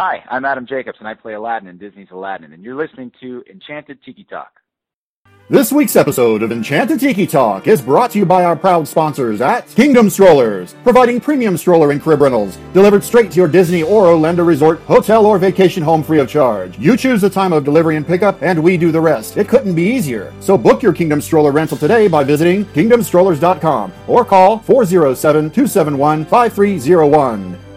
Hi, I'm Adam Jacobs, and I play Aladdin in Disney's Aladdin, and you're listening to Enchanted Tiki Talk. This week's episode of Enchanted Tiki Talk is brought to you by our proud sponsors at Kingdom Strollers, providing premium stroller and crib rentals delivered straight to your Disney or Orlando resort, hotel, or vacation home free of charge. You choose the time of delivery and pickup, and we do the rest. It couldn't be easier. So book your Kingdom Stroller rental today by visiting kingdomstrollers.com or call 407 271 5301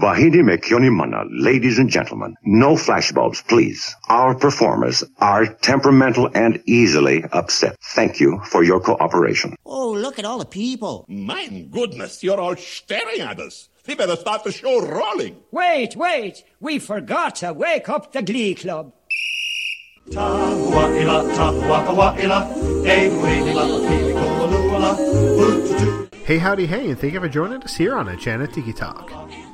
Vahidi Mekyonimana, ladies and gentlemen, no flashbulbs, please. Our performers are temperamental and easily upset. Thank you for your cooperation. Oh, look at all the people. My goodness, you're all staring at us. We better start the show rolling. Wait, wait. We forgot to wake up the Glee Club. Hey, howdy, hey, and thank you for joining us here on Enchanted Tiki Talk.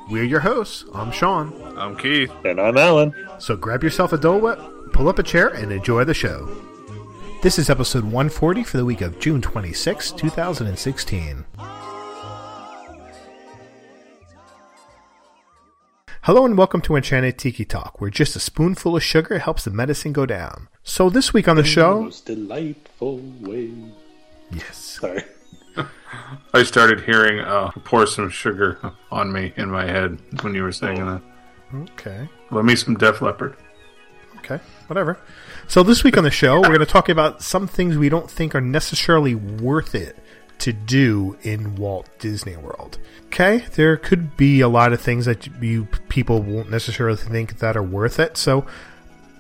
We're your hosts. I'm Sean. I'm Keith. And I'm Alan. So grab yourself a Dole Whip, pull up a chair, and enjoy the show. This is episode 140 for the week of June 26, 2016. Hello and welcome to Enchanted Tiki Talk, where just a spoonful of sugar helps the medicine go down. So this week on the show, most delightful way. yes, Sorry. I started hearing uh, pour some sugar on me in my head when you were saying that. okay, Let me some Def Leppard. okay, whatever. So this week on the show, we're going to talk about some things we don't think are necessarily worth it to do in Walt Disney World. Okay, there could be a lot of things that you people won't necessarily think that are worth it. So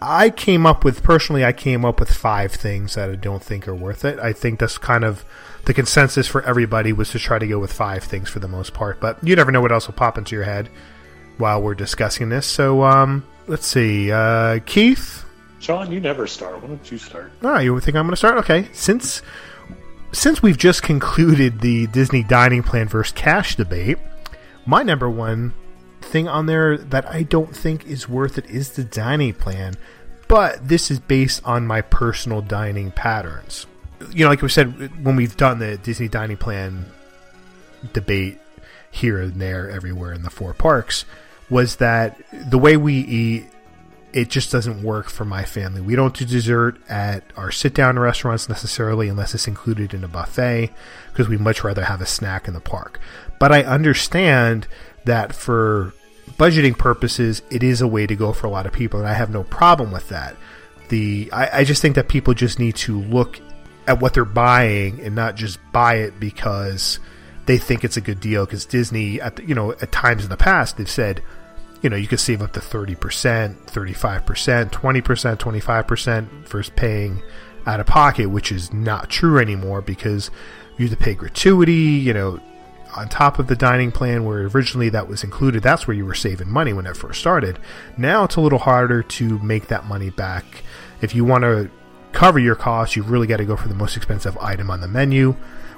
I came up with personally, I came up with five things that I don't think are worth it. I think that's kind of the consensus for everybody was to try to go with five things for the most part. But you never know what else will pop into your head while we're discussing this. So um, let's see, uh, Keith. Sean, you never start. Why don't you start? Oh, you think I'm going to start? Okay, since since we've just concluded the Disney dining plan versus cash debate, my number one thing on there that I don't think is worth it is the dining plan. But this is based on my personal dining patterns. You know, like we said, when we've done the Disney dining plan debate here and there, everywhere in the four parks, was that the way we eat it just doesn't work for my family. We don't do dessert at our sit down restaurants necessarily unless it's included in a buffet because we much rather have a snack in the park. But I understand that for budgeting purposes, it is a way to go for a lot of people, and I have no problem with that. The I, I just think that people just need to look at what they're buying and not just buy it because they think it's a good deal. Because Disney, at the, you know, at times in the past, they've said you know, you could save up to 30%, 35%, 20%, 25% for paying out of pocket, which is not true anymore because you have to pay gratuity, you know, on top of the dining plan where originally that was included. That's where you were saving money when it first started. Now it's a little harder to make that money back. If you want to cover your costs, you've really got to go for the most expensive item on the menu,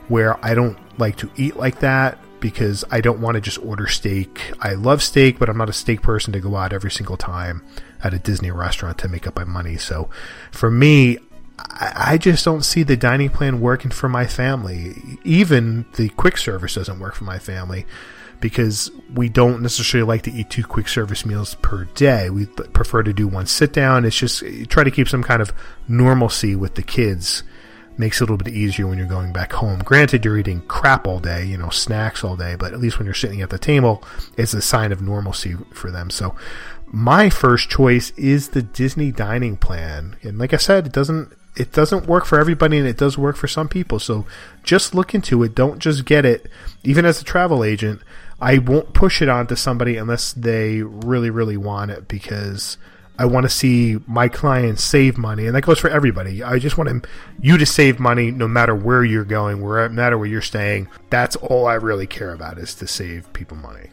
where I don't like to eat like that because I don't want to just order steak. I love steak, but I'm not a steak person to go out every single time at a Disney restaurant to make up my money. So for me, I just don't see the dining plan working for my family. Even the quick service doesn't work for my family because we don't necessarily like to eat two quick service meals per day. We prefer to do one sit down. It's just try to keep some kind of normalcy with the kids makes it a little bit easier when you're going back home. Granted, you're eating crap all day, you know, snacks all day, but at least when you're sitting at the table, it's a sign of normalcy for them. So, my first choice is the Disney dining plan, and like I said, it doesn't it doesn't work for everybody, and it does work for some people. So, just look into it. Don't just get it. Even as a travel agent, I won't push it onto somebody unless they really, really want it because I want to see my clients save money, and that goes for everybody. I just want you to save money no matter where you're going, where no matter where you're staying. That's all I really care about is to save people money.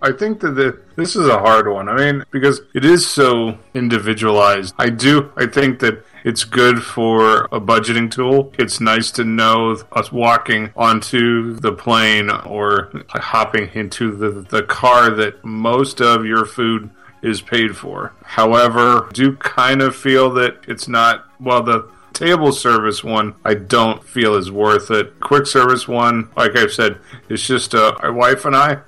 I think that the, this is a hard one. I mean, because it is so individualized. I do. I think that it's good for a budgeting tool. It's nice to know us walking onto the plane or hopping into the, the car that most of your food is paid for. However, do kind of feel that it's not well the table service one I don't feel is worth it. Quick service one, like I've said, it's just uh, my wife and I.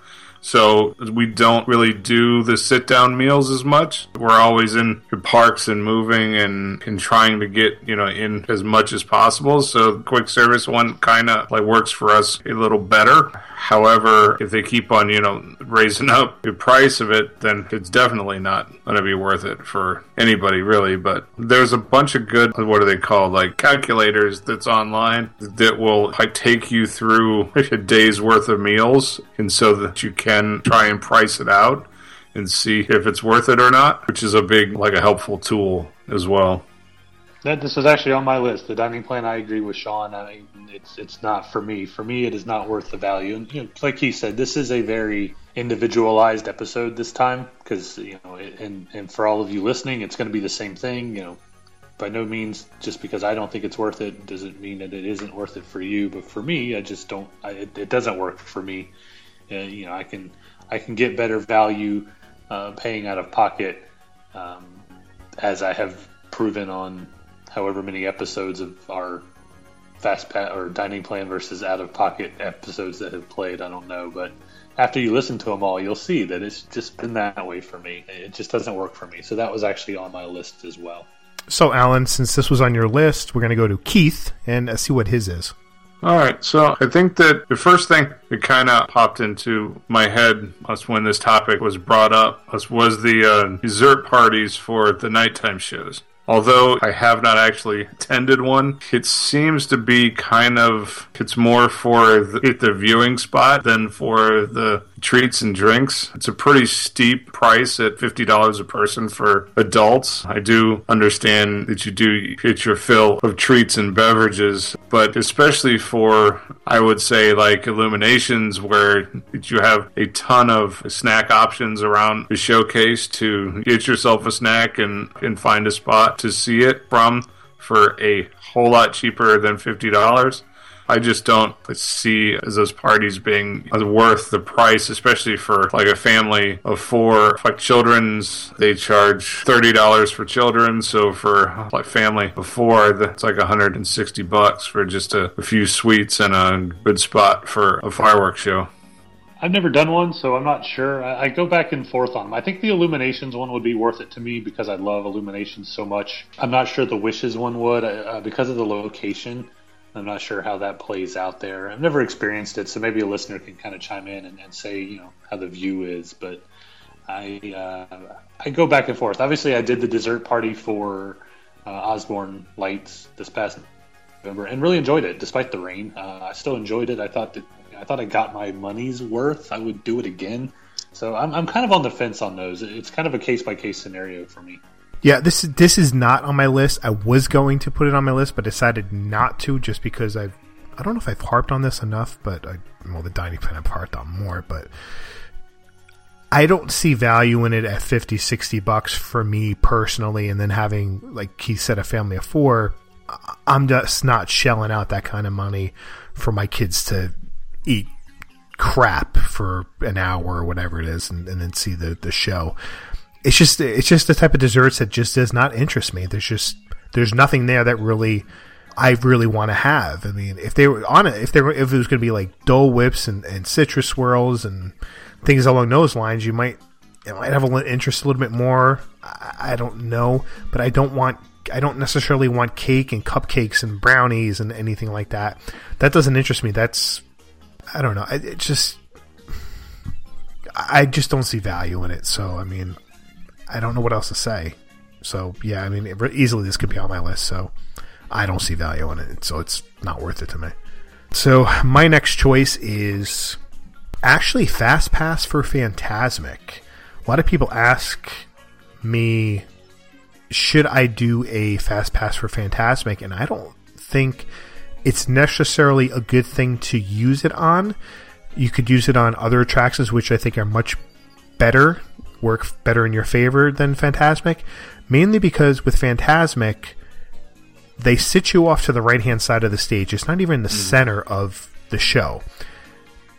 So we don't really do the sit down meals as much. We're always in parks and moving and, and trying to get, you know, in as much as possible. So quick service one kind of like works for us a little better. However, if they keep on, you know, raising up the price of it, then it's definitely not going to be worth it for anybody, really. But there's a bunch of good, what are they called, like calculators that's online that will like take you through a day's worth of meals, and so that you can try and price it out and see if it's worth it or not, which is a big, like a helpful tool as well. That this was actually on my list. The dining plan. I agree with Sean. I mean, it's it's not for me. For me, it is not worth the value. And you know, like he said, this is a very individualized episode this time because you know, and and for all of you listening, it's going to be the same thing. You know, by no means just because I don't think it's worth it doesn't mean that it isn't worth it for you. But for me, I just don't. I, it, it doesn't work for me. Uh, you know, I can I can get better value uh, paying out of pocket, um, as I have proven on however many episodes of our fast pa- or dining plan versus out of pocket episodes that have played. I don't know, but after you listen to them all, you'll see that it's just been that way for me. It just doesn't work for me. So that was actually on my list as well. So, Alan, since this was on your list, we're going to go to Keith and uh, see what his is. All right, so I think that the first thing that kind of popped into my head was when this topic was brought up was, was the uh, dessert parties for the nighttime shows. Although I have not actually attended one, it seems to be kind of it's more for the, the viewing spot than for the treats and drinks. It's a pretty steep price at $50 a person for adults. I do understand that you do get your fill of treats and beverages, but especially for, I would say, like illuminations where you have a ton of snack options around the showcase to get yourself a snack and, and find a spot to see it from for a whole lot cheaper than $50. I just don't see those parties being worth the price, especially for like a family of four. Like children's, they charge thirty dollars for children, so for like family of four, it's like hundred and sixty bucks for just a, a few sweets and a good spot for a fireworks show. I've never done one, so I'm not sure. I, I, go back and forth on them. I think the Illuminations one would be worth it to me because I love Illuminations so much. I'm not sure the Wishes one would uh, because of the location. I'm not sure how that plays out there. I've never experienced it, so maybe a listener can kind of chime in and, and say, you know, how the view is. But I uh, I go back and forth. Obviously, I did the dessert party for uh, Osborne Lights this past November and really enjoyed it, despite the rain. Uh, I still enjoyed it. I thought that I thought I got my money's worth. I would do it again. So I'm I'm kind of on the fence on those. It's kind of a case by case scenario for me. Yeah, this this is not on my list. I was going to put it on my list, but decided not to just because I've I don't know if I've harped on this enough, but I well the dining plan I've harped on more, but I don't see value in it at 50, 60 bucks for me personally, and then having like he said a family of four, I'm just not shelling out that kind of money for my kids to eat crap for an hour or whatever it is and, and then see the, the show it's just it's just the type of desserts that just does not interest me. There's just there's nothing there that really I really want to have. I mean, if they were on it, if they were, if it was going to be like Dole Whips and, and citrus swirls and things along those lines, you might you might have a interest a little bit more. I, I don't know, but I don't want I don't necessarily want cake and cupcakes and brownies and anything like that. That doesn't interest me. That's I don't know. It, it just I just don't see value in it. So I mean, I don't know what else to say. So yeah, I mean, easily this could be on my list. So I don't see value in it, so it's not worth it to me. So my next choice is actually Fast Pass for Fantasmic. A lot of people ask me, should I do a Fast Pass for Fantasmic? And I don't think it's necessarily a good thing to use it on. You could use it on other attractions, which I think are much better work better in your favor than Fantasmic, mainly because with Fantasmic, they sit you off to the right hand side of the stage. It's not even in the mm-hmm. center of the show.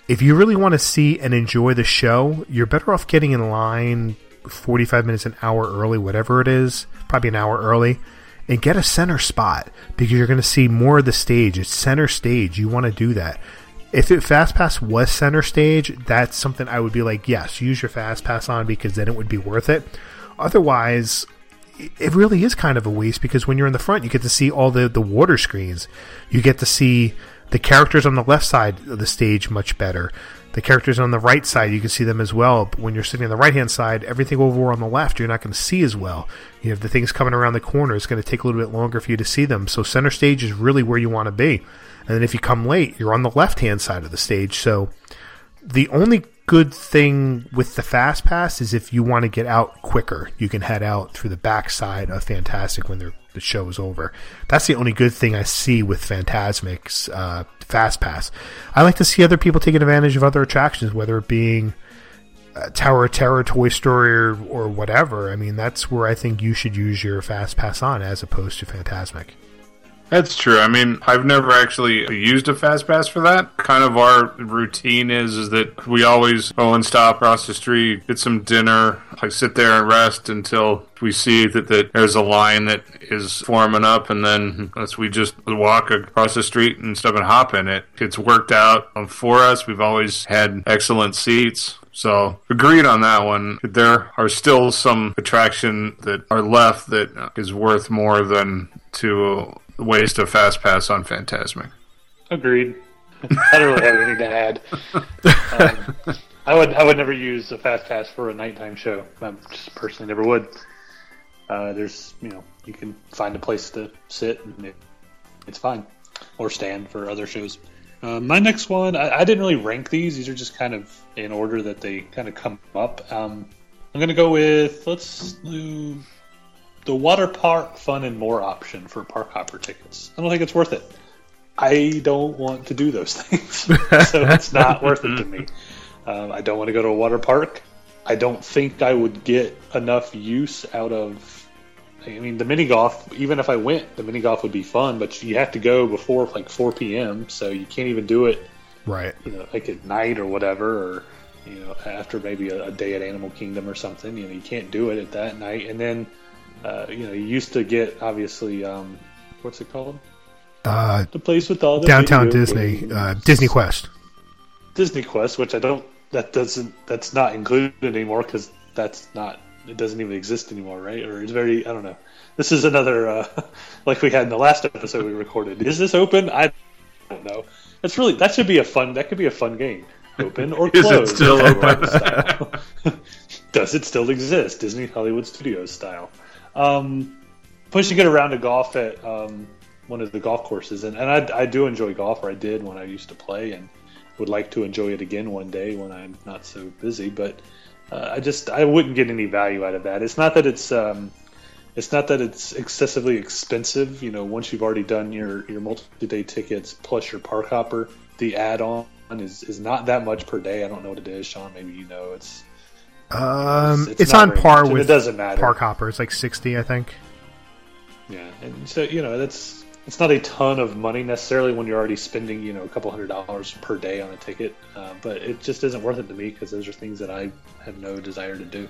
If you really want to see and enjoy the show, you're better off getting in line 45 minutes, an hour early, whatever it is, probably an hour early, and get a center spot because you're going to see more of the stage. It's center stage. You want to do that. If it Fast Pass was center stage, that's something I would be like, yes, use your Fast Pass on because then it would be worth it. Otherwise, it really is kind of a waste because when you're in the front, you get to see all the, the water screens. You get to see the characters on the left side of the stage much better. The characters on the right side, you can see them as well. But when you're sitting on the right hand side, everything over on the left, you're not going to see as well. You have the things coming around the corner. It's going to take a little bit longer for you to see them. So center stage is really where you want to be. And then if you come late, you're on the left hand side of the stage. So the only good thing with the fast pass is if you want to get out quicker, you can head out through the back side of Fantasmic when the show is over. That's the only good thing I see with Fantasmic's uh, fast pass. I like to see other people taking advantage of other attractions, whether it being uh, Tower of Terror, Toy Story, or, or whatever. I mean, that's where I think you should use your fast pass on as opposed to Fantasmic. That's true. I mean, I've never actually used a fast pass for that. Kind of our routine is is that we always go and stop across the street, get some dinner, like sit there and rest until we see that, that there's a line that is forming up, and then as we just walk across the street and stuff and hop in it. It's worked out for us. We've always had excellent seats. So agreed on that one. There are still some attraction that are left that is worth more than to waste a fast pass on Fantasmic. Agreed. I don't really have anything to add. Um, I would I would never use a fast pass for a nighttime show. I just personally never would. Uh, there's you know you can find a place to sit and it, it's fine, or stand for other shows. Uh, my next one, I, I, didn't really rank these. These are just kind of in order that they kind of come up. Um, I'm gonna go with let's do the water park fun and more option for park hopper tickets. I don't think it's worth it. I don't want to do those things, so it's not worth it to me. Um, I don't want to go to a water park. I don't think I would get enough use out of. I mean, the mini golf. Even if I went, the mini golf would be fun, but you have to go before like 4 p.m., so you can't even do it. Right. You know, like at night or whatever, or you know, after maybe a, a day at Animal Kingdom or something. You know, you can't do it at that night, and then uh, you know, you used to get obviously um, what's it called? Uh, the place with all the downtown Disney, uh, Disney Quest. Disney Quest, which I don't. That doesn't. That's not included anymore because that's not. It doesn't even exist anymore, right? Or it's very. I don't know. This is another uh, like we had in the last episode we recorded. Is this open? I don't know. That's really that should be a fun. That could be a fun game. Open or closed? is it still open? Does it still exist? Disney Hollywood Studios style. Um, plus, you get around to golf at um, one of the golf courses, and, and I, I do enjoy golf, or I did when I used to play, and would like to enjoy it again one day when I'm not so busy. But uh, I just I wouldn't get any value out of that. It's not that it's um, it's not that it's excessively expensive. You know, once you've already done your your multi-day tickets plus your park hopper, the add-on is is not that much per day. I don't know what it is, Sean. Maybe you know. It's um, it's, it's, it's on par much, with it doesn't matter. Park Hopper. It's like sixty, I think. Yeah, and so you know that's it's not a ton of money necessarily when you're already spending you know a couple hundred dollars per day on a ticket, uh, but it just isn't worth it to me because those are things that I have no desire to do.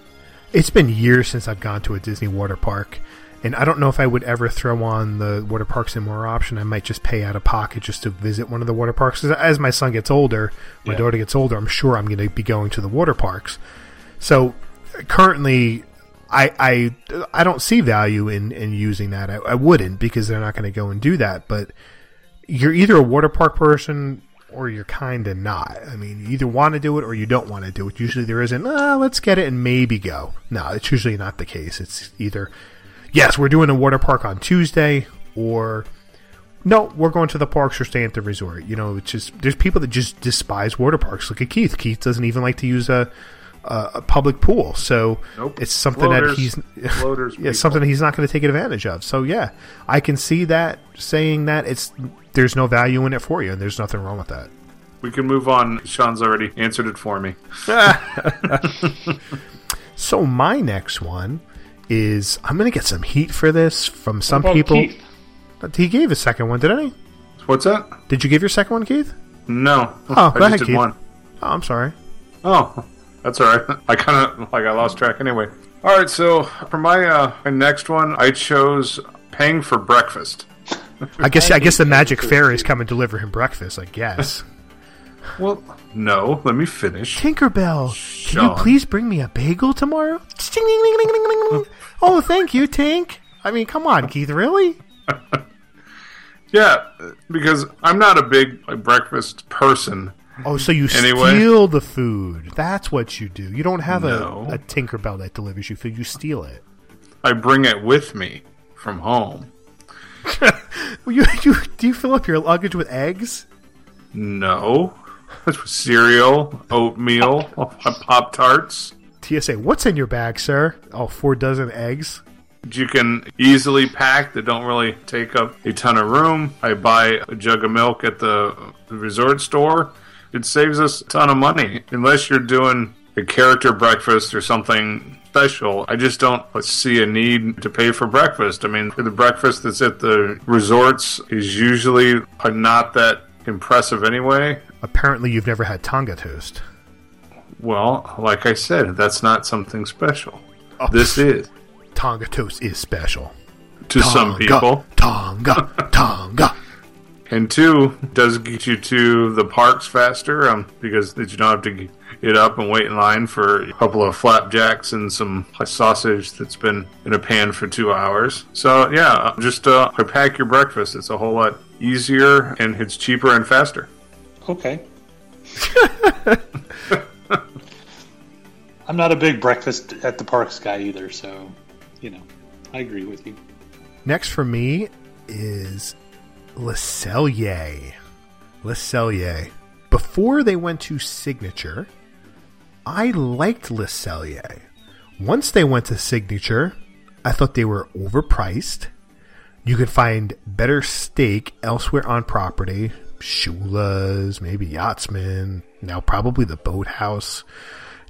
It's been years since I've gone to a Disney water park, and I don't know if I would ever throw on the water parks and more option. I might just pay out of pocket just to visit one of the water parks. As my son gets older, my yeah. daughter gets older, I'm sure I'm going to be going to the water parks. So currently, I I I don't see value in in using that. I, I wouldn't because they're not going to go and do that. But you're either a water park person or you're kind of not. I mean, you either want to do it or you don't want to do it. Usually there isn't, ah, let's get it and maybe go. No, it's usually not the case. It's either, yes, we're doing a water park on Tuesday or no, we're going to the parks or staying at the resort. You know, it's just, there's people that just despise water parks. Look at Keith. Keith doesn't even like to use a, uh, a public pool. So nope. it's something floaters, that he's floaters yeah, something he's not going to take advantage of. So yeah, I can see that saying that it's there's no value in it for you, and there's nothing wrong with that. We can move on. Sean's already answered it for me. so my next one is I'm going to get some heat for this from some people. Keith? He gave a second one, didn't he? What's that? Did you give your second one, Keith? No. Oh, I ahead, did Keith. one. Oh, I'm sorry. Oh, that's all right. I kind of like I lost track anyway. All right, so for my uh, my next one, I chose paying for breakfast. I guess I guess the magic fairies come and deliver him breakfast. I guess. Well, no, let me finish. Tinkerbell, can you please bring me a bagel tomorrow? Oh, thank you, Tink. I mean, come on, Keith. Really? Yeah, because I'm not a big like, breakfast person. Oh, so you Anyway. steal the food? That's what you do. You don't have No. a, a Tinkerbell that delivers you food. You steal it. I bring it with me from home. Well, you, you do you fill up your luggage with eggs? No, that's cereal, oatmeal, pop tarts. TSA, what's in your bag, sir? Oh, four dozen eggs. You can easily pack that don't really take up a ton of room. I buy a jug of milk at the resort store. It saves us a ton of money. Unless you're doing a character breakfast or something special, I just don't see a need to pay for breakfast. I mean, the breakfast that's at the resorts is usually not that impressive anyway. Apparently, you've never had Tonga toast. Well, like I said, that's not something special. Oh, This is Tonga toast is special. to some Tonga, people. Tonga, Tonga. And two, does get you to the parks faster um, because you don't have to get up and wait in line for a couple of flapjacks and some sausage that's been in a pan for two hours. So yeah, just uh, pack your breakfast. It's a whole lot easier and it's cheaper and faster. Okay. I'm not a big breakfast at the parks guy either, so you know, I agree with you. Next for me is Le Cellier. Before they went to Signature, I liked Le Cellier. Once they went to Signature, I thought they were overpriced. You could find better steak elsewhere on property. Shula's, maybe Yachtsman, now probably the Boathouse.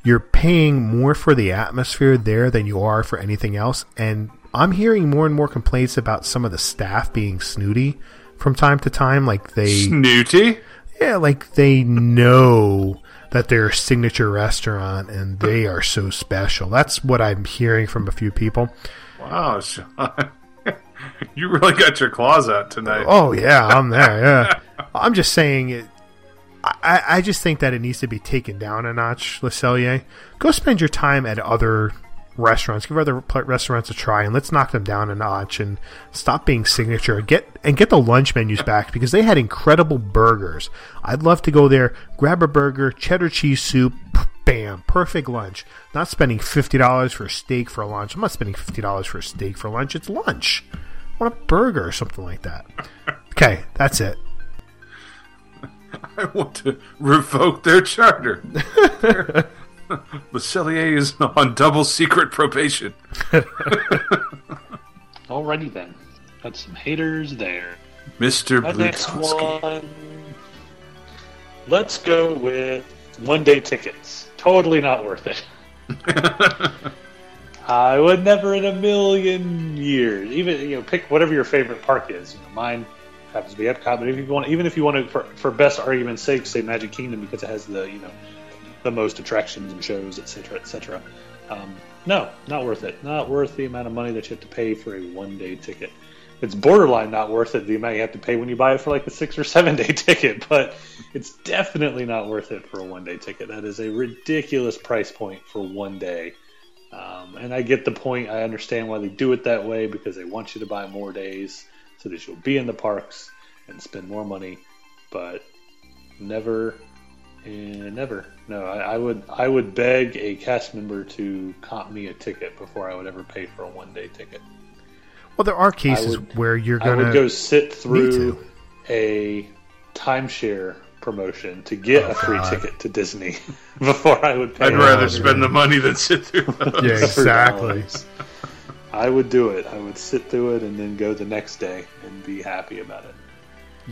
You're paying more for the atmosphere there than you are for anything else. And I'm hearing more and more complaints about some of the staff being snooty from time to time. Like they, Snooty. yeah, like they know that they're a signature restaurant and they are so special. That's what I'm hearing from a few people. Wow, Sean. you really got your claws out tonight. Oh yeah, I'm there. Yeah, I'm just saying it. I, I just think that it needs to be taken down a notch, Le Cellier. Go spend your time at other restaurants. Give other restaurants a try, and let's knock them down a notch and stop being signature. Get and get the lunch menus back because they had incredible burgers. I'd love to go there, grab a burger, cheddar cheese soup. Bam, perfect lunch. Not spending fifty dollars for a steak for a lunch. I'm not spending fifty dollars for a steak for lunch. It's lunch. I want a burger or something like that. Okay, that's it. I want to revoke their charter. Le Cellier is on double secret probation. Alrighty then, got some haters there. Mr. My next one. Let's go with one day tickets. Totally not worth it. I would never in a million years. Even you know, pick whatever your favorite park is. You know, mine happens to be Epcot, but if you want, even if you want to, for, for best argument's sake, say Magic Kingdom because it has the you know the most attractions and shows, etc., etc. Um, no, not worth it. Not worth the amount of money that you have to pay for a one day ticket. It's borderline not worth it the amount you have to pay when you buy it for like a six or seven day ticket, but it's definitely not worth it for a one day ticket. That is a ridiculous price point for one day. Um, and I get the point. I understand why they do it that way because they want you to buy more days so that you'll be in the parks and spend more money. But never, eh, never. No, I, I would I would beg a cast member to comp me a ticket before I would ever pay for a one day ticket. Well, there are cases would- where you're gonna. would go sit through too. a timeshare promotion to get Oh, a free God. ticket to Disney before I would pay. I'd rather spend the money than sit through those. Yeah, exactly. I would do it. I would sit through it and then go the next day and be happy about it.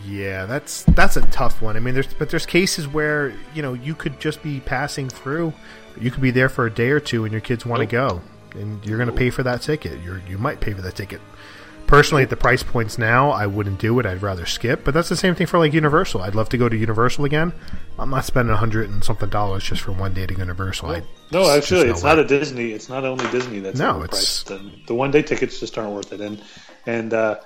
Yeah, that's that's a tough one. I mean, there's but there's cases where you know you could just be passing through. You could be there for a day or two, and your kids want to go, and you're going to pay for that ticket. You're you might pay for that ticket. Personally, at the price points now, I wouldn't do it. I'd rather skip. But that's the same thing for like Universal. I'd love to go to Universal again. I'm not spending a hundred and something dollars just for one day to Universal. I, No, actually, no it's way. not a Disney. It's not only Disney that's No, overpriced. The, the one day tickets just aren't worth it. And and uh,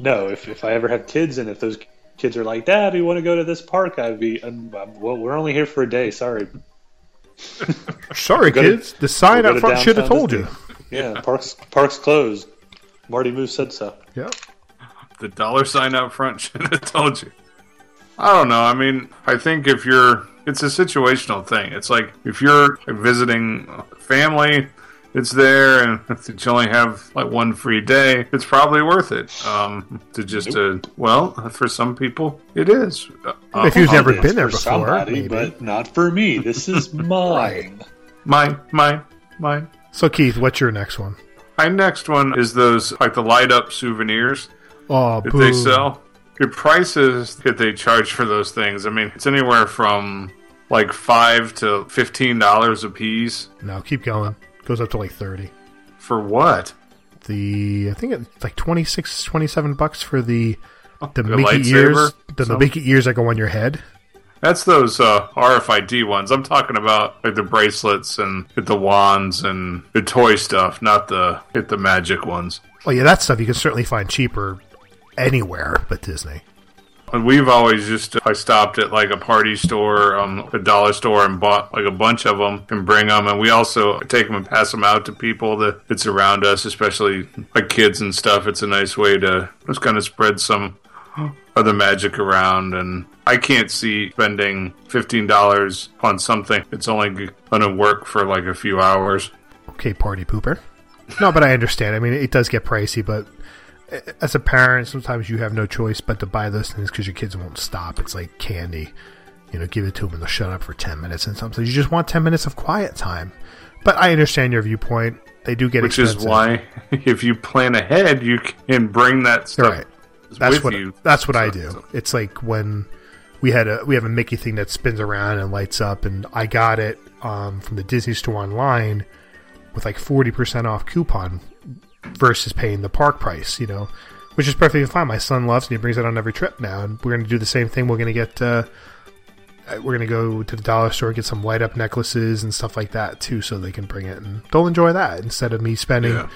no, if if I ever have kids and if those kids are like, Dad, we want to go to this park, I'd be, um, um, well, we're only here for a day. Sorry. Sorry, We'll to- kids. The sign we'll up front should have downtown told you. Disney. Yeah, parks parks closed. Marty Moose said so. Yeah. The dollar sign out front should have told you. I don't know. I mean, I think if you're, it's a situational thing. It's like if you're visiting family, it's there, and if you only have like one free day, it's probably worth it. Um, to just to well, for some people, it is. Uh, If you've um, never been there for before, somebody, maybe. but not for me. This is mine. mine, mine, mine. So, Keith, what's your next one? My next one is those like the light up souvenirs. Oh, that boo. they sell. The prices that they charge for those things, I mean, it's anywhere from like five to fifteen dollars a piece. No, keep going. Goes up to like 30. For what? The I think it's like 26, 27 bucks for the the the Mickey ears. The, the Mickey ears that go on your head. That's those uh, RFID ones. I'm talking about like the bracelets and the wands and the toy stuff, not the hit the magic ones. Oh yeah, that stuff you can certainly find cheaper anywhere but Disney. We've always just I stopped at like a party store, um, a dollar store, and bought like a bunch of them and bring them. And we also take them and pass them out to people that that's around us, especially like kids and stuff. It's a nice way to just kind of spread some other magic around. And I can't see spending fifteen dollars on something It's only going to work for like a few hours. Okay, party pooper. No, but I understand. I mean, it does get pricey, but as a parent, sometimes you have no choice but to buy those things because your kids won't stop. It's like candy. You know, give it to them and they'll shut up for 10 minutes. And sometimes you just want 10 minutes of quiet time. But I understand your viewpoint. They do get Which expensive. is why, if you plan ahead, you can bring that stuff Right. That's with what you. that's what I do. It's like when we had a we have a Mickey thing that spins around and lights up, and I got it um, from the Disney store online with like forty percent off coupon versus paying the park price. You know, which is perfectly fine. My son loves and he brings it on every trip now, and we're going to do the same thing. We're going to get. Uh, we're gonna go to the dollar store get some light up necklaces and stuff like that too, so they can bring it and they'll enjoy that instead of me spending Yeah.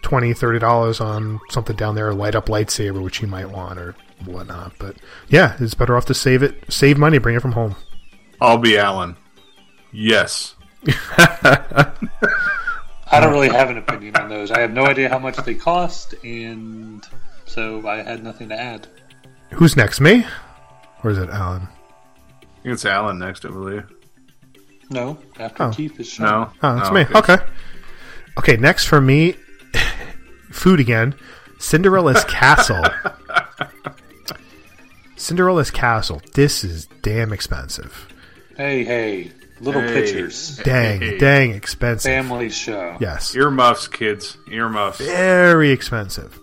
twenty, thirty dollars on something down there, a light up lightsaber, which he might want or whatnot. But yeah, it's better off to save it, save money, bring it from home. I'll be Alan. Yes. I don't really have an opinion on those. I have no idea how much they cost, and so I had nothing to add. Who's next, me, or is it Alan? I think it's Alan next, I believe. No, after Oh. Keith is Sean. No. Oh, that's No, me. Okay. Okay, next for me, food again. Cinderella's Castle. Cinderella's Castle. This is damn expensive. Hey, hey, little Hey. pictures. Dang, Hey. dang expensive. Family show. Yes. Earmuffs, kids. Earmuffs. very expensive.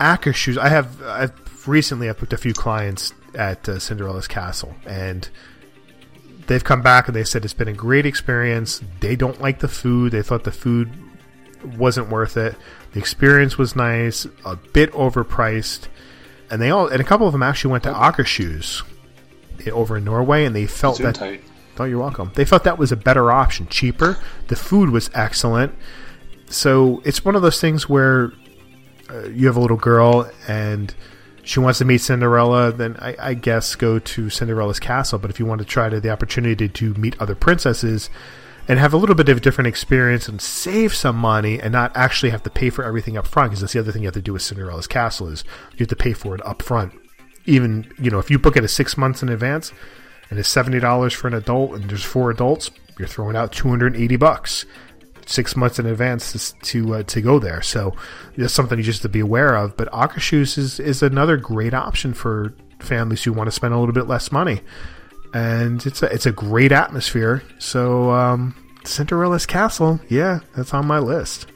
Akershus. I have. I've recently. I've booked a few clients at uh, Cinderella's Castle, and they've come back and they said it's been a great experience. They don't like the food. They thought the food wasn't worth it. The experience was nice, a bit overpriced, and they all and a couple of them actually went to Akershus over in Norway, and they felt Zoom that tight. Oh, you're welcome. They thought that was a better option, cheaper. The food was excellent. So it's one of those things where uh, you have a little girl and she wants to meet Cinderella. Then I, I guess go to Cinderella's castle. But if you want to try to the opportunity to meet other princesses and have a little bit of a different experience and save some money and not actually have to pay for everything up front, because that's the other thing you have to do with Cinderella's castle is you have to pay for it up front. Even you know if you book it a six months in advance and it's seventy dollars for an adult and there's four adults, you're throwing out two hundred and eighty bucks six months in advance to to, uh, to go there. So that's something just to be aware of. But Akershus is is another great option for families who want to spend a little bit less money, and it's a it's a great atmosphere. So um, Cinderella's Castle, yeah, that's on my list.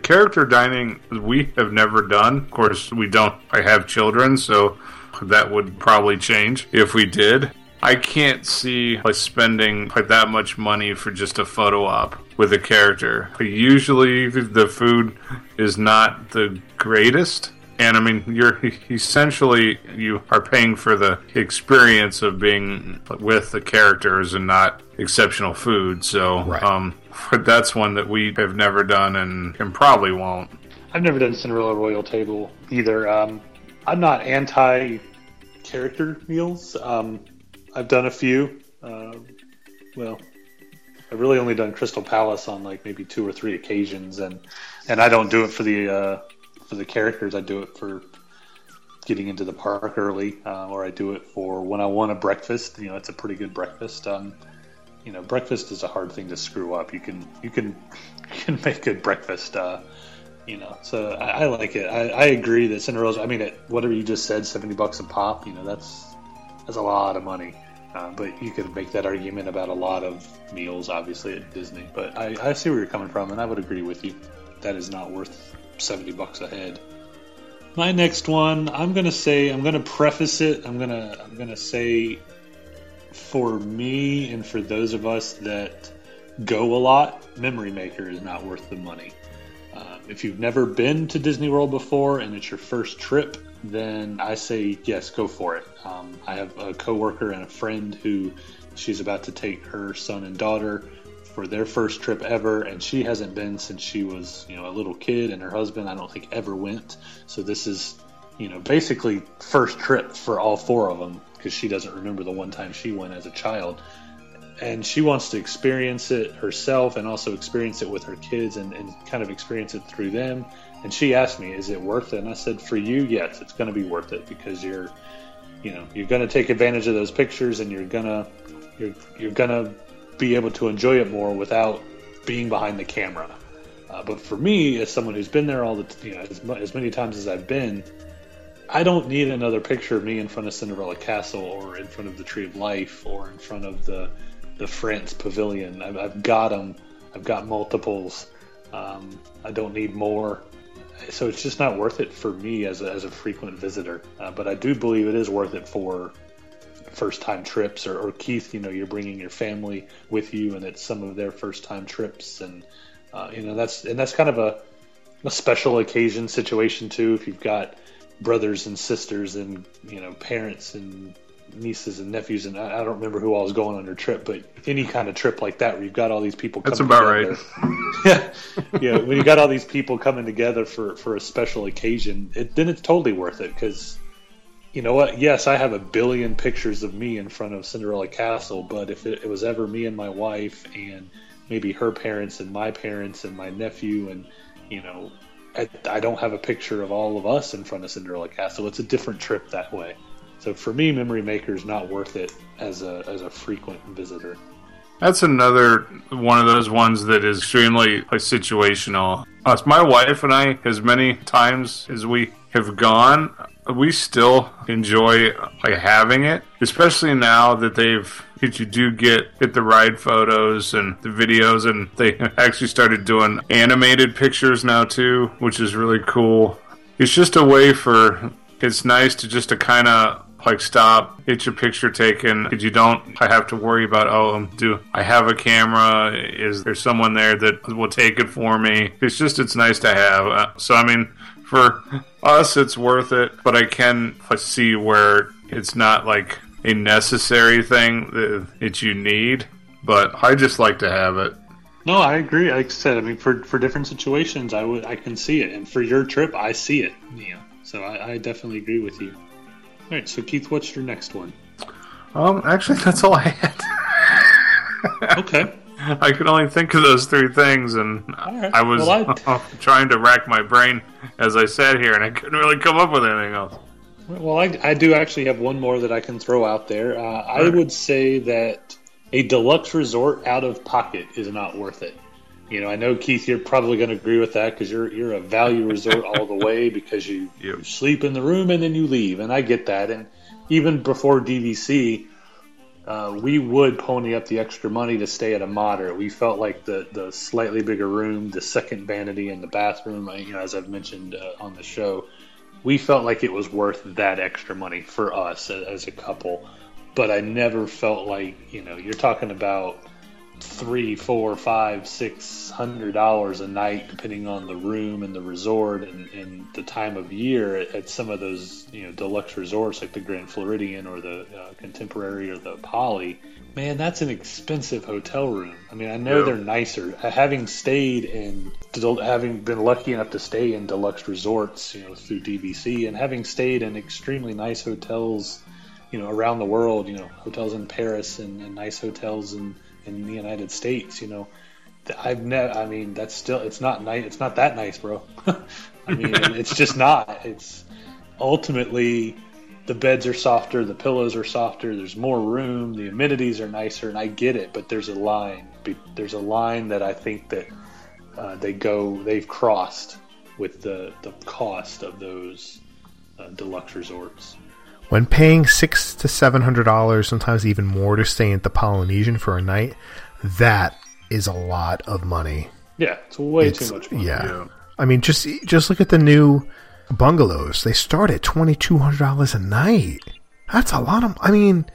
Character dining, we have never done. Of course, we don't. I have children, so that would probably change if we did. I can't see like spending like that much money for just a photo op with a character. Usually, the food is not the greatest, And I mean, you're essentially you are paying for the experience of being with the characters and not exceptional food. So, Right. um, that's one that we have never done and, and probably won't. I've never done Cinderella Royal Table either. Um, I'm not anti character meals. Um, I've done a few. Uh, well, I've really only done Crystal Palace on like maybe two or three occasions, and and I don't do it for the uh, for the characters. I do it for getting into the park early, uh, or I do it for when I want a breakfast. You know, it's a pretty good breakfast. Um, you know, breakfast is a hard thing to screw up. You can you can you can make good breakfast. Uh, you know, so I, I like it. I, I agree that Cinderella's. I mean, at whatever you just said, seventy bucks a pop. You know, that's that's a lot of money. Uh, but you could make that argument about a lot of meals, obviously at Disney. But I, I see where you're coming from, and I would agree with you. That is not worth seventy bucks a head. My next one, I'm gonna say, I'm gonna preface it. I'm gonna, I'm gonna say, for me and for those of us that go a lot, Memory Maker is not worth the money. Um, if you've never been to Disney World before and it's your first trip, then I say yes, go for it. Um, I have a coworker and a friend who she's about to take her son and daughter for their first trip ever, and she hasn't been since she was, you know, a little kid, and her husband I don't think ever went. So this is, you know, basically first trip for all four of them because she doesn't remember the one time she went as a child and she wants to experience it herself and also experience it with her kids and, and kind of experience it through them. And she asked me, "Is it worth it?" And I said, "For you, yes, it's going to be worth it because you're, you know, you're going to take advantage of those pictures and you're gonna, you're you're gonna be able to enjoy it more without being behind the camera." Uh, but for me, as someone who's been there all the, you know, as, as many times as I've been, I don't need another picture of me in front of Cinderella Castle or in front of the Tree of Life or in front of the the France Pavilion. I've, I've got them. I've got multiples. Um, I don't need more. So it's just not worth it for me as a, as a frequent visitor. Uh, but I do believe it is worth it for first time trips or, or Keith. You know, you're bringing your family with you, and it's some of their first time trips, and uh, you know that's and that's kind of a a special occasion situation too. If you've got brothers and sisters and you know parents and nieces and nephews and I I don't remember who all was going on your trip, but any kind of trip like that where you've got all these people. That's about together. yeah, yeah. When you got all these people coming together for for a special occasion, it, then it's totally worth it because. You know what? Yes, I have a billion pictures of me in front of Cinderella Castle, but if it, it was ever me and my wife and maybe her parents and my parents and my nephew and you know I, I don't have a picture of all of us in front of Cinderella Castle. It's a different trip that way. So for me, Memory Maker is not worth it as a as a frequent visitor. That's another one of those ones that is extremely situational. Us, my wife and I, as many times as we have gone, we still enjoy like having it, especially now that they've that you do get get the ride photos and the videos, and they actually started doing animated pictures now too, which is really cool. It's just a way for it's nice to just to kind of like stop, get your picture taken. Because you don't I have to worry about oh, um, do I have a camera? Is there someone there that will take it for me? It's just it's nice to have. Uh, so I mean, for us, it's worth it. But I can see where it's not like a necessary thing that, you need. But I just like to have it. No, I agree. Like I said, I mean, for for different situations, I would I can see it, and for your trip, I see it. Yeah, so I, I definitely agree with you. All right, so Keith, what's your next one? Um, actually, that's all I had. Okay. I could only think of those three things, and right. I was Well, trying to rack my brain as I sat here, and I couldn't really come up with anything else. Well, I, I do actually have one more that I can throw out there. Uh, I would say that a deluxe resort out of pocket is not worth it. You know, I know Keith, you're probably going to agree with that because you're you're a value resort all the way because you, you sleep in the room and then you leave, and I get that. And even before DVC, uh, we would pony up the extra money to stay at a moderate. We felt like the the slightly bigger room, the second vanity in the bathroom, you know, as I've mentioned uh, on the show, we felt like it was worth that extra money for us as, as a couple. But I never felt like you know you're talking about three, four, five, six hundred dollars a night, depending on the room and the resort and, and the time of year at, some of those you know deluxe resorts like the Grand Floridian or the uh, Contemporary or the Poly. Man, that's an expensive hotel room. I mean, I know yeah. they're nicer. Having stayed in, having been lucky enough to stay in deluxe resorts, you know, through DVC, and having stayed in extremely nice hotels, you know, around the world, you know, hotels in Paris and, and nice hotels in in the United States, you know, I've never. I mean, that's still. It's not nice. It's not that nice, bro. I mean, it's just not. It's ultimately the beds are softer, the pillows are softer, there's more room, the amenities are nicer, and I get it, but there's a line. There's a line that I think that uh, they go, they've crossed with the the cost of those uh, deluxe resorts. When paying six to seven hundred dollars, sometimes even more, to stay at the Polynesian for a night, that is a lot of money. Yeah, it's way it's, too much money. Yeah. yeah. I mean, just just look at the new bungalows. They start at twenty two hundred dollars a night. That's a lot of. I mean,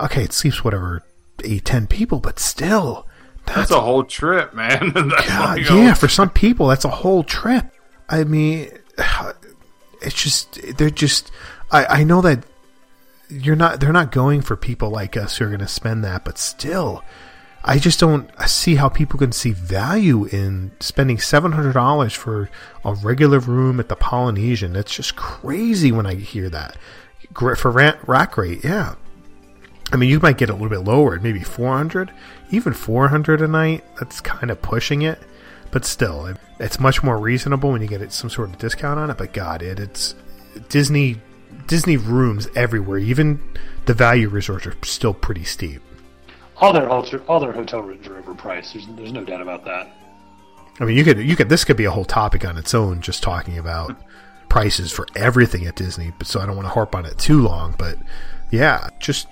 okay, it sleeps whatever eight ten people, but still, that's, that's a whole trip, man. God, yeah, for some people, that's a whole trip. I mean, it's just they're just. I I know that you're not they're not going for people like us who are going to spend that but still i just don't see how people can see value in spending $700 for a regular room at the polynesian. That's just crazy when i hear that. For rent, rack rate yeah. I mean you might get a little bit lower maybe 400 even 400 a night that's kind of pushing it. But still it's much more reasonable when you get some sort of discount on it but god it it's disney Disney rooms everywhere. Even the value resorts are still pretty steep. All their all their hotel rooms are overpriced. There's there's no doubt about that. I mean, you could you could this could be a whole topic on its own, just talking about prices for everything at Disney. But so I don't want to harp on it too long. But yeah, just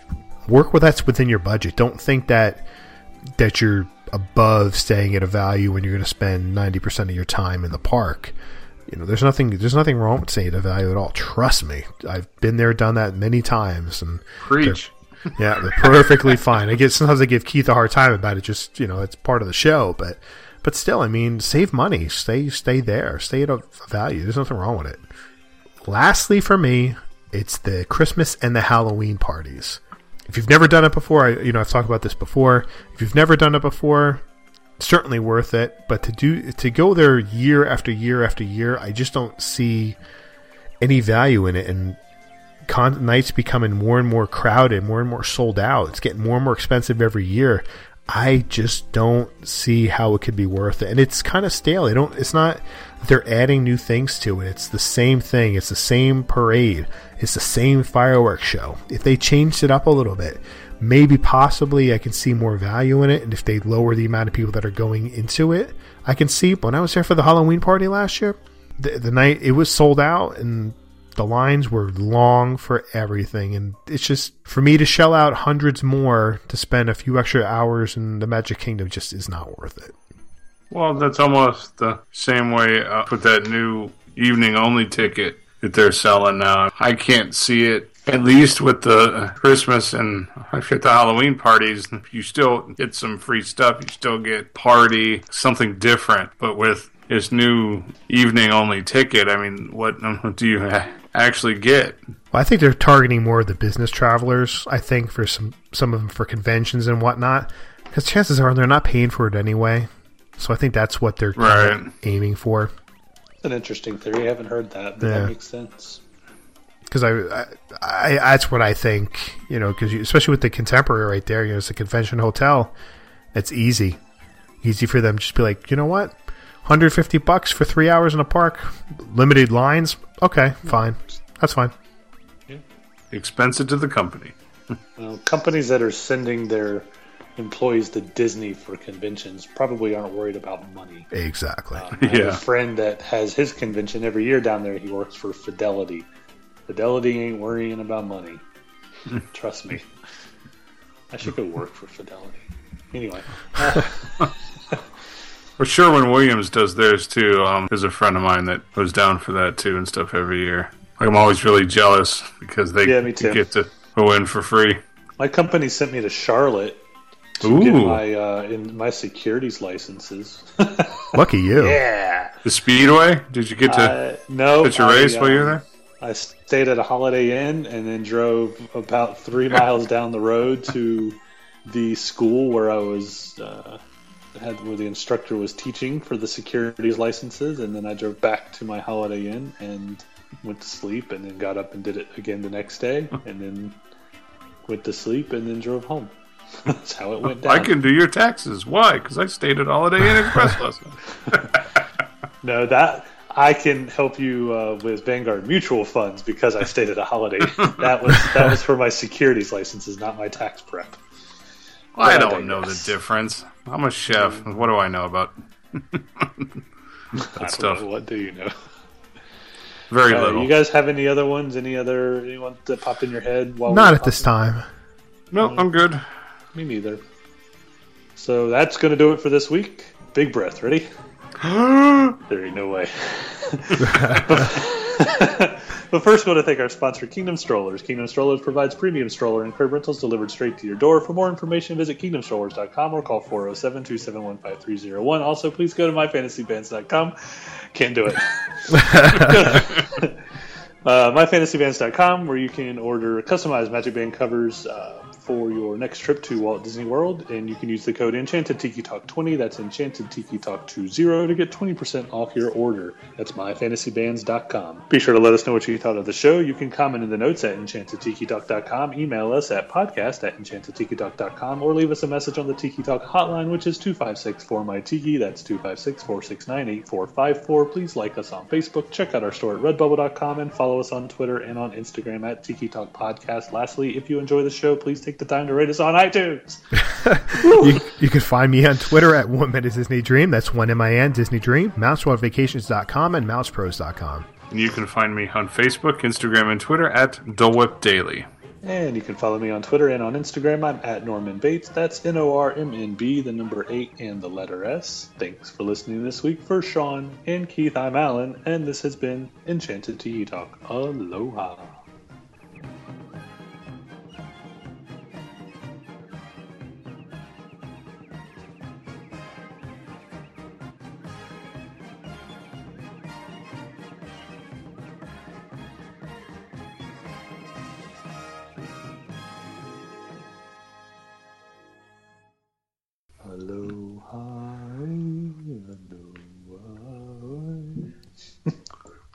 work with that's within your budget. Don't think that that you're above staying at a value when you're going to spend ninety percent of your time in the park you know, there's nothing there's nothing wrong with saying the value at all. Trust me, I've been there, done that many times, and preach. They're, yeah, they're perfectly fine. I get sometimes I give Keith a hard time about it. Just you know, it's part of the show, but but still, I mean, save money, stay stay there, stay at a value. There's nothing wrong with it. Lastly, for me, it's the Christmas and the Halloween parties. If you've never done it before, I, you know I've talked about this before. If you've never done it before, certainly worth it. But to do to go there year after year after year, I just don't see any value in it. And con- nights becoming more and more crowded, more and more sold out. It's getting more and more expensive every year. I just don't see how it could be worth it. And it's kind of stale. They don't. It's not. They're adding new things to it. It's the same thing. It's the same parade. It's the same fireworks show. If they changed it up a little bit, maybe possibly I can see more value in it. And if they lower the amount of people that are going into it, I can see. But when I was there for the Halloween party last year, the, the night it was sold out and the lines were long for everything. And it's just for me to shell out hundreds more to spend a few extra hours in the Magic Kingdom just is not worth it. Well, that's almost the same way uh, with that new evening only ticket that they're selling now. I can't see it at least with the Christmas and I forget the Halloween parties, you still get some free stuff. You still get party, something different. But with this new evening only ticket, I mean, what do you actually get? Well, I think they're targeting more of the business travelers. I think for some some of them for conventions and whatnot, because chances are they're not paying for it anyway. So I think that's what they're right. aiming for. It's an interesting theory. I haven't heard that, but yeah. that makes sense because I, I, I, that's what I think. You know, because especially with the contemporary right there, you know, it's a convention hotel. It's easy, easy for them. To just be like, you know what, 150 bucks for three hours in a park, limited lines. Okay, fine, that's fine. Yeah. Expensive to the company. well, companies that are sending their employees to Disney for conventions probably aren't worried about money. Exactly. Um, I yeah. have a friend that has his convention every year down there. He works for Fidelity Fidelity ain't worrying about money. Trust me. I should go work for Fidelity. Anyway. well, Sherwin-Williams does theirs too. Um, there's a friend of mine that goes down for that too and stuff every year. Like, I'm always really jealous because they yeah, me too. get to go in for free. My company sent me to Charlotte to get my uh, in my securities licenses. Lucky you. yeah. The Speedway? Did you get to Uh, no, pitch a I, race while you were um, there? I stayed at a Holiday Inn and then drove about three miles down the road to the school where I was uh, had where the instructor was teaching for the securities licenses, and then I drove back to my Holiday Inn and went to sleep, and then got up and did it again the next day, and then went to sleep, and then drove home. That's how it went down. I can do your taxes. Why? Because I stayed at Holiday Inn Express lesson. No, that I can help you uh, with Vanguard Mutual Funds because I stayed at a Holiday. That was that was for my securities licenses, not my tax prep. I I don't know the difference. I'm a chef. What do I know about that don't stuff? know, what do you know? Very Uh, little. you guys have any other ones? Any other anyone that popped in your head? While Not were at this talking? time. no, I'm good. Me neither. So that's going to do it for this week. Big breath. Ready? there ain't no way. but first, we want to thank our sponsor, Kingdom Strollers. Kingdom Strollers provides premium stroller and crib rentals delivered straight to your door. For more information, visit kingdomstrollers.com or call 407 271 5301. Also, please go to myfantasybands.com. Can't do it. uh, myfantasybands.com, where you can order customized Magic Band covers uh, for your next trip to Walt Disney World, and you can use the code Enchanted Tiki Talk 20. That's Enchanted Tiki Talk 20 to get 20% off your order. That's myfantasybands.com. Be sure to let us know what you thought of the show. You can comment in the notes at enchantedtikitalk.com, email us at podcast at enchantedtikitalk.com, or leave us a message on the Tiki Talk hotline, which is 256 4 my Tiki. That's 256 469 8454. Please like us on Facebook, check out our store at redbubble.com, and follow us on Twitter and on Instagram at Tiki Talk Podcast. Lastly, if you enjoy the show, please take the time to rate us on iTunes. you, you can find me on Twitter at One Minute Disney Dream. That's one M-I-N Disney Dream. MouseWorldVacations.com and MousePros.com. And you can find me on Facebook, Instagram, and Twitter at Dole Daily. And you can follow me on Twitter and on Instagram. I'm at Norman Bates. That's N O R M N B, the number 8 and the letter S. Thanks for listening this week. For Sean and Keith, I'm Alan, and this has been Enchanted Tiki Talk. Aloha. Aloha.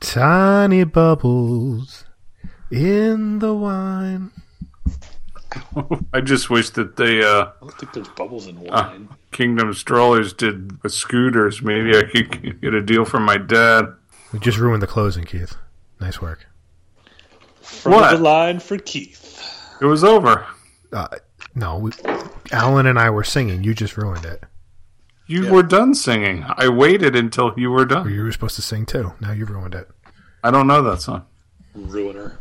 Tiny bubbles in the wine. I just wish that they, uh, I don't think there's bubbles in wine. Kingdom Strollers did with scooters. Maybe I could get a deal from my dad. We just ruined the closing, Keith. Nice work. Front What? of the line for Keith. It was over. Uh, no, we, Alan and I were singing. You just ruined it. You were done singing. I waited until you were Or done. you were supposed to sing too. Now you ruined it. I don't know that song. Ruiner.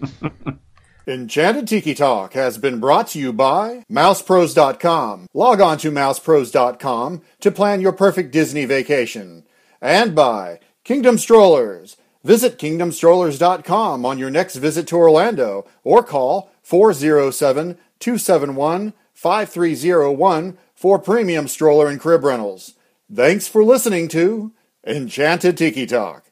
Enchanted Tiki Talk has been brought to you by MousePros.com. Log on to MousePros.com to plan your perfect Disney vacation. And by Kingdom Strollers. Visit KingdomStrollers.com on your next visit to Orlando or call 407 271 5301 for premium stroller and crib rentals. Thanks for listening to Enchanted Tiki Talk.